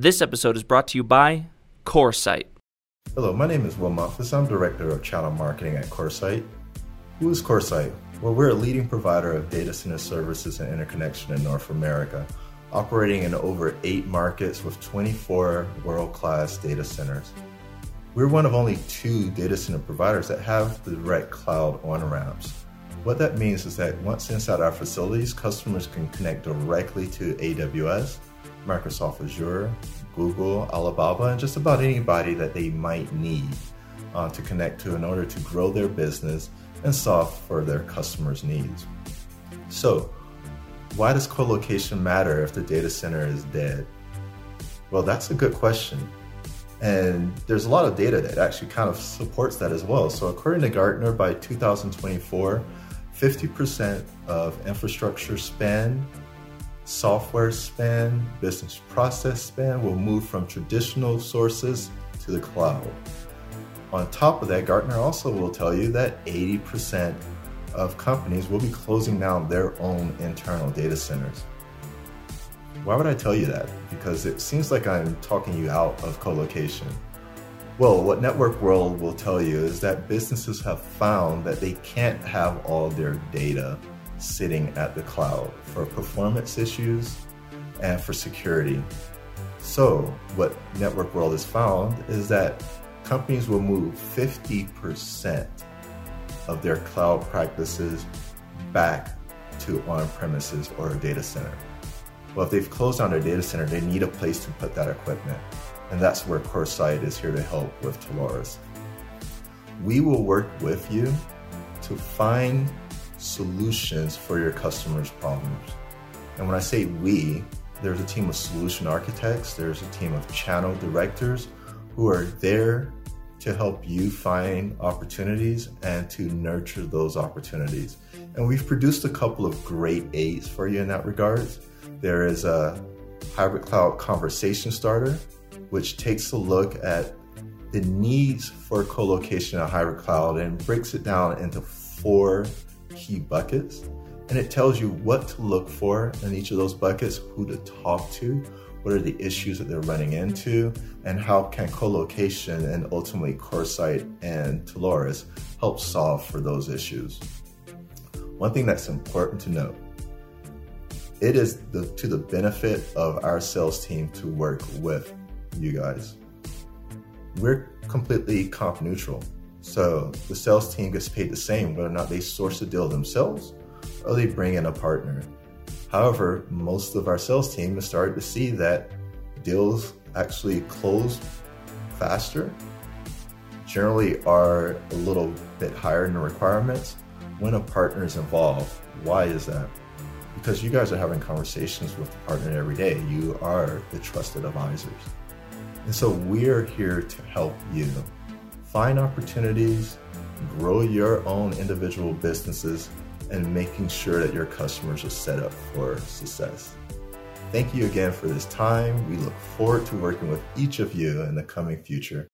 This episode is brought to you by CoreSite. Hello, my name is Will Muffis. I'm Director of Channel Marketing at CoreSite. Who is CoreSite? Well, we're a leading provider of data center services and interconnection in North America, operating in over eight markets with 24 world class data centers. We're one of only two data center providers that have the direct cloud on ramps. What that means is that once inside our facilities, customers can connect directly to AWS, Microsoft Azure, Google, Alibaba, and just about anybody that they might need uh, to connect to in order to grow their business and solve for their customers' needs. So, why does co-location matter if the data center is dead? Well, that's a good question. And there's a lot of data that actually kind of supports that as well. So, according to Gartner, by 2024, 50% of infrastructure spend software spend, business process spend will move from traditional sources to the cloud. On top of that, Gartner also will tell you that 80% of companies will be closing down their own internal data centers. Why would I tell you that? Because it seems like I'm talking you out of co-location. Well, what Network World will tell you is that businesses have found that they can't have all their data sitting at the cloud for performance issues and for security. So, what Network World has found is that companies will move 50% of their cloud practices back to on premises or a data center. Well, if they've closed down their data center, they need a place to put that equipment. And that's where CoreSite is here to help with Telarus. We will work with you to find solutions for your customers' problems. And when I say we, there's a team of solution architects, there's a team of channel directors who are there to help you find opportunities and to nurture those opportunities. And we've produced a couple of great aids for you in that regard. There is a hybrid cloud conversation starter, which takes a look at the needs for co-location in hybrid cloud and breaks it down into four key buckets and it tells you what to look for in each of those buckets, who to talk to, what are the issues that they're running into, and how can co-location and ultimately CoreSite and Telarus help solve for those issues. One thing that's important to note, it is the, to the benefit of our sales team to work with you guys. We're completely comp neutral. So the sales team gets paid the same whether or not they source the deal themselves or they bring in a partner. However, most of our sales team has started to see that deals actually close faster, generally are a little bit higher in the requirements when a partner is involved. Why is that? Because you guys are having conversations with the partner every day. You are the trusted advisors. And so we're here to help you find opportunities, grow your own individual businesses, and making sure that your customers are set up for success. Thank you again for this time. We look forward to working with each of you in the coming future.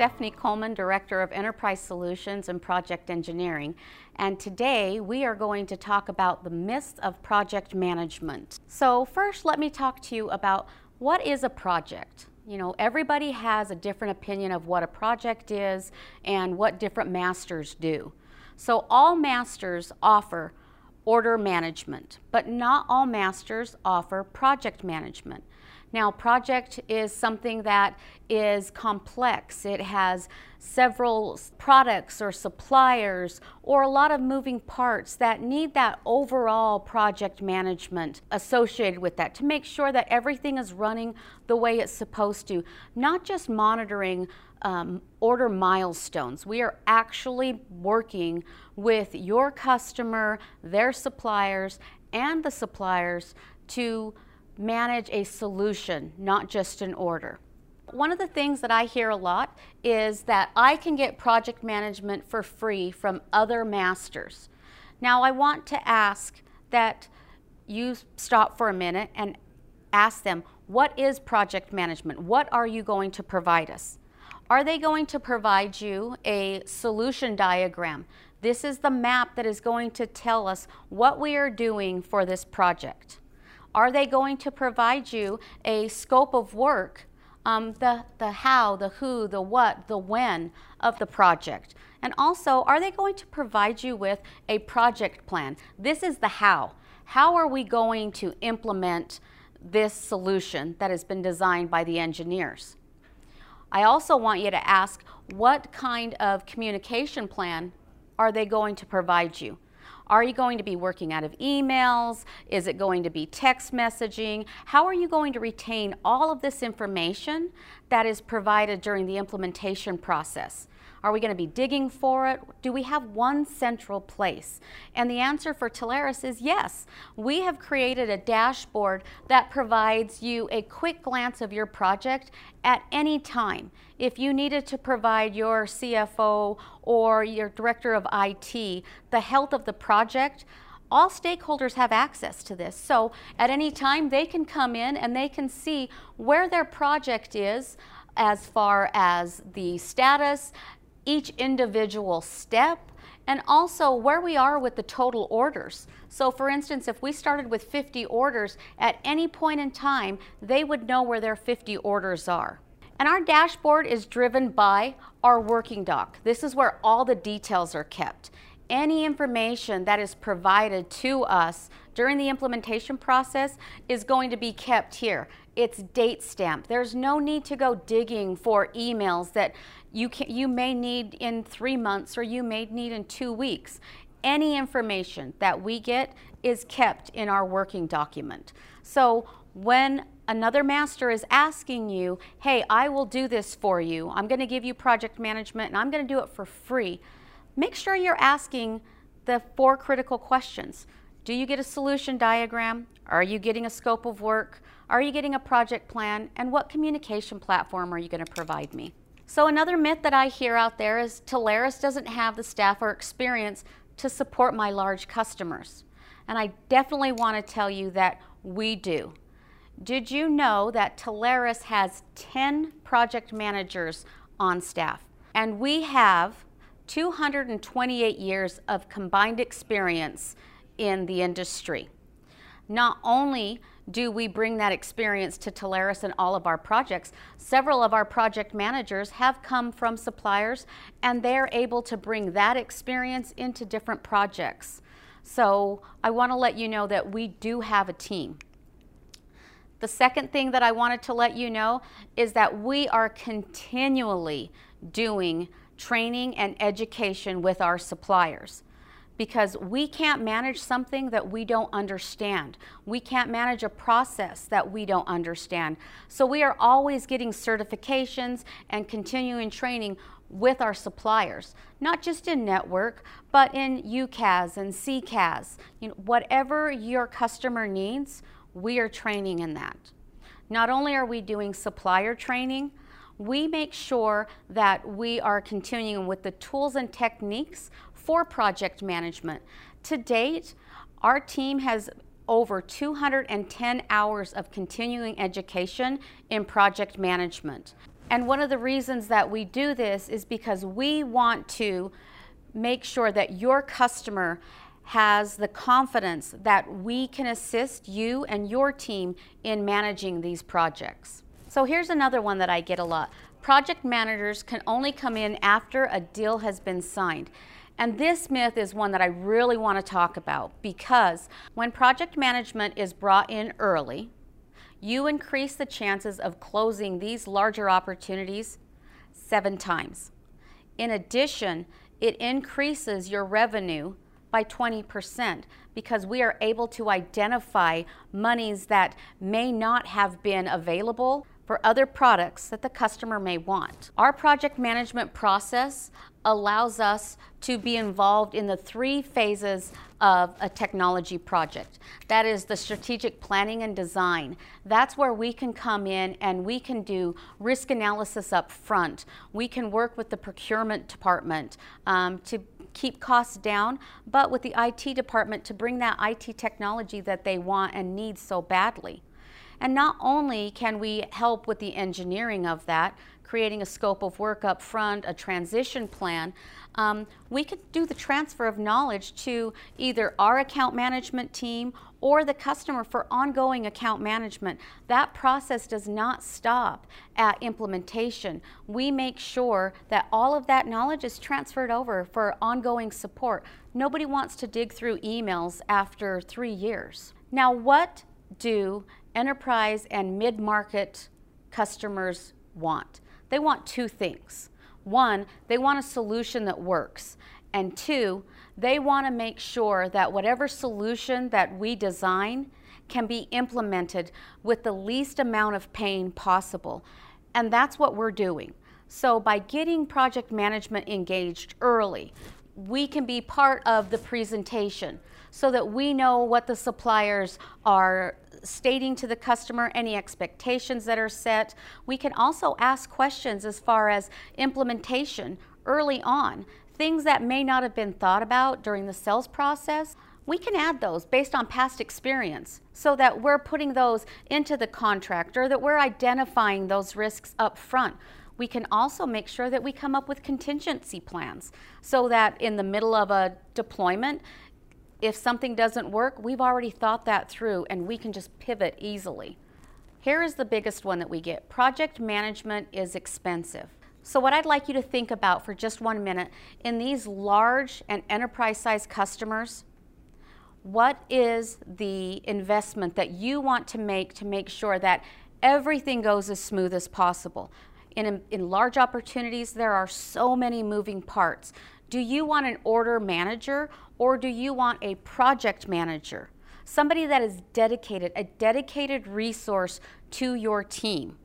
Stephanie Coleman, Director of Enterprise Solutions and Project Engineering, and today we are going to talk about the myths of project management. So first, let me talk to you about what is a project. You know, everybody has a different opinion of what a project is and what different masters do. So all masters offer order management, but not all masters offer project management. Now, project is something that is complex. It has several products or suppliers or a lot of moving parts that need that overall project management associated with that to make sure that everything is running the way it's supposed to, not just monitoring um, order milestones. We are actually working with your customer, their suppliers, and the suppliers to manage a solution, not just an order. One of the things that I hear a lot is that I can get project management for free from other masters. Now I want to ask that you stop for a minute and ask them, what is project management? What are you going to provide us? Are they going to provide you a solution diagram? This is the map that is going to tell us what we are doing for this project. Are they going to provide you a scope of work, um, the, the how, the who, the what, the when of the project? And also, are they going to provide you with a project plan? This is the how. How are we going to implement this solution that has been designed by the engineers? I also want you to ask what kind of communication plan are they going to provide you? Are you going to be working out of emails? Is it going to be text messaging? How are you going to retain all of this information that is provided during the implementation process? Are we going to be digging for it? Do we have one central place? And the answer for Telarus is yes. We have created a dashboard that provides you a quick glance of your project at any time. If you needed to provide your CFO or your director of IT the health of the project, all stakeholders have access to this. So at any time, they can come in and they can see where their project is as far as the status, each individual step, and also where we are with the total orders. So for instance, if we started with 50 orders, at any point in time, they would know where their 50 orders are. And our dashboard is driven by our working doc. This is where all the details are kept. Any information that is provided to us during the implementation process is going to be kept here. It's date stamped. There's no need to go digging for emails that you, can, you may need in three months or you may need in two weeks. Any information that we get is kept in our working document. So when another master is asking you, hey, I will do this for you, I'm going to give you project management and I'm going to do it for free, make sure you're asking the four critical questions. Do you get a solution diagram? Are you getting a scope of work? Are you getting a project plan? And what communication platform are you going to provide me? So another myth that I hear out there is Telarus doesn't have the staff or experience to support my large customers. And I definitely want to tell you that we do. Did you know that Telarus has 10 project managers on staff? And we have 228 years of combined experience in the industry. Not only do we bring that experience to Telarus in all of our projects? Several of our project managers have come from suppliers and they're able to bring that experience into different projects. So I want to let you know that we do have a team. The second thing that I wanted to let you know is that we are continually doing training and education with our suppliers because we can't manage something that we don't understand. We can't manage a process that we don't understand. So we are always getting certifications and continuing training with our suppliers, not just in network, but in UCaaS and CCaaS. You know, whatever your customer needs, we are training in that. Not only are we doing supplier training, we make sure that we are continuing with the tools and techniques for project management. To date, our team has over 210 hours of continuing education in project management. And one of the reasons that we do this is because we want to make sure that your customer has the confidence that we can assist you and your team in managing these projects. So here's another one that I get a lot. Project managers can only come in after a deal has been signed. And this myth is one that I really want to talk about because when project management is brought in early, you increase the chances of closing these larger opportunities seven times. In addition, it increases your revenue by 20% because we are able to identify monies that may not have been available for other products that the customer may want. Our project management process allows us to be involved in the three phases of a technology project. That is the strategic planning and design. That's where we can come in and we can do risk analysis up front. We can work with the procurement department um, to keep costs down, but with the IT department to bring that IT technology that they want and need so badly. And not only can we help with the engineering of that, creating a scope of work up front, a transition plan, um, we could do the transfer of knowledge to either our account management team or the customer for ongoing account management. That process does not stop at implementation. We make sure that all of that knowledge is transferred over for ongoing support. Nobody wants to dig through emails after three years. Now, what do enterprise and mid-market customers want? They want two things. One, they want a solution that works. And two, they want to make sure that whatever solution that we design can be implemented with the least amount of pain possible. And that's what we're doing. So by getting project management engaged early, we can be part of the presentation so that we know what the suppliers are stating to the customer any expectations that are set. We can also ask questions as far as implementation early on, things that may not have been thought about during the sales process. We can add those based on past experience so that we're putting those into the contract or that we're identifying those risks up front. We can also make sure that we come up with contingency plans so that in the middle of a deployment, if something doesn't work, we've already thought that through and we can just pivot easily. Here is the biggest one that we get. Project management is expensive. So what I'd like you to think about for just one minute, in these large and enterprise-sized customers, what is the investment that you want to make to make sure that everything goes as smooth as possible? In, in large opportunities, there are so many moving parts. Do you want an order manager or do you want a project manager? Somebody that is dedicated, a dedicated resource to your team,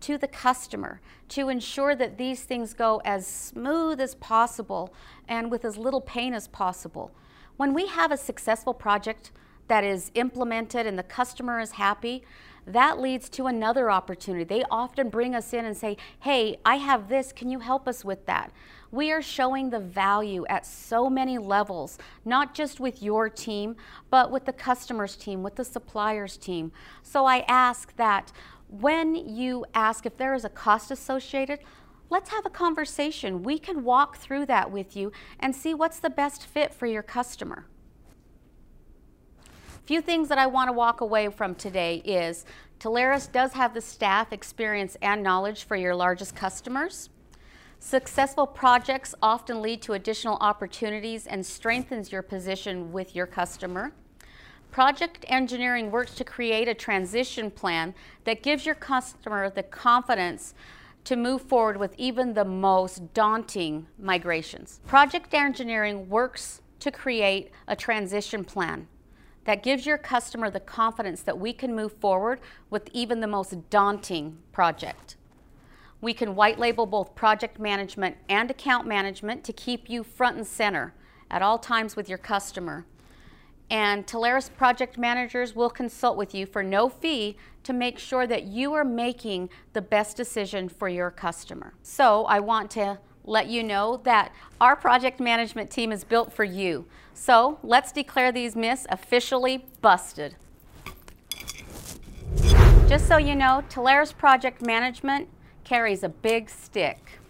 to the customer, to ensure that these things go as smooth as possible and with as little pain as possible. When we have a successful project that is implemented and the customer is happy, that leads to another opportunity. They often bring us in and say, hey, I have this, can you help us with that? We are showing the value at so many levels, not just with your team, but with the customer's team, with the supplier's team. So I ask that when you ask if there is a cost associated, let's have a conversation. We can walk through that with you and see what's the best fit for your customer few things that I want to walk away from today is Telarus does have the staff, experience, and knowledge for your largest customers. Successful projects often lead to additional opportunities and strengthens your position with your customer. Project engineering works to create a transition plan that gives your customer the confidence to move forward with even the most daunting migrations. Project engineering works to create a transition plan that gives your customer the confidence that we can move forward with even the most daunting project. We can white label both project management and account management to keep you front and center at all times with your customer. And Telarus project managers will consult with you for no fee to make sure that you are making the best decision for your customer. So I want to let you know that our project management team is built for you. So let's declare these myths officially busted. Just so you know, Telarus Project Management carries a big stick.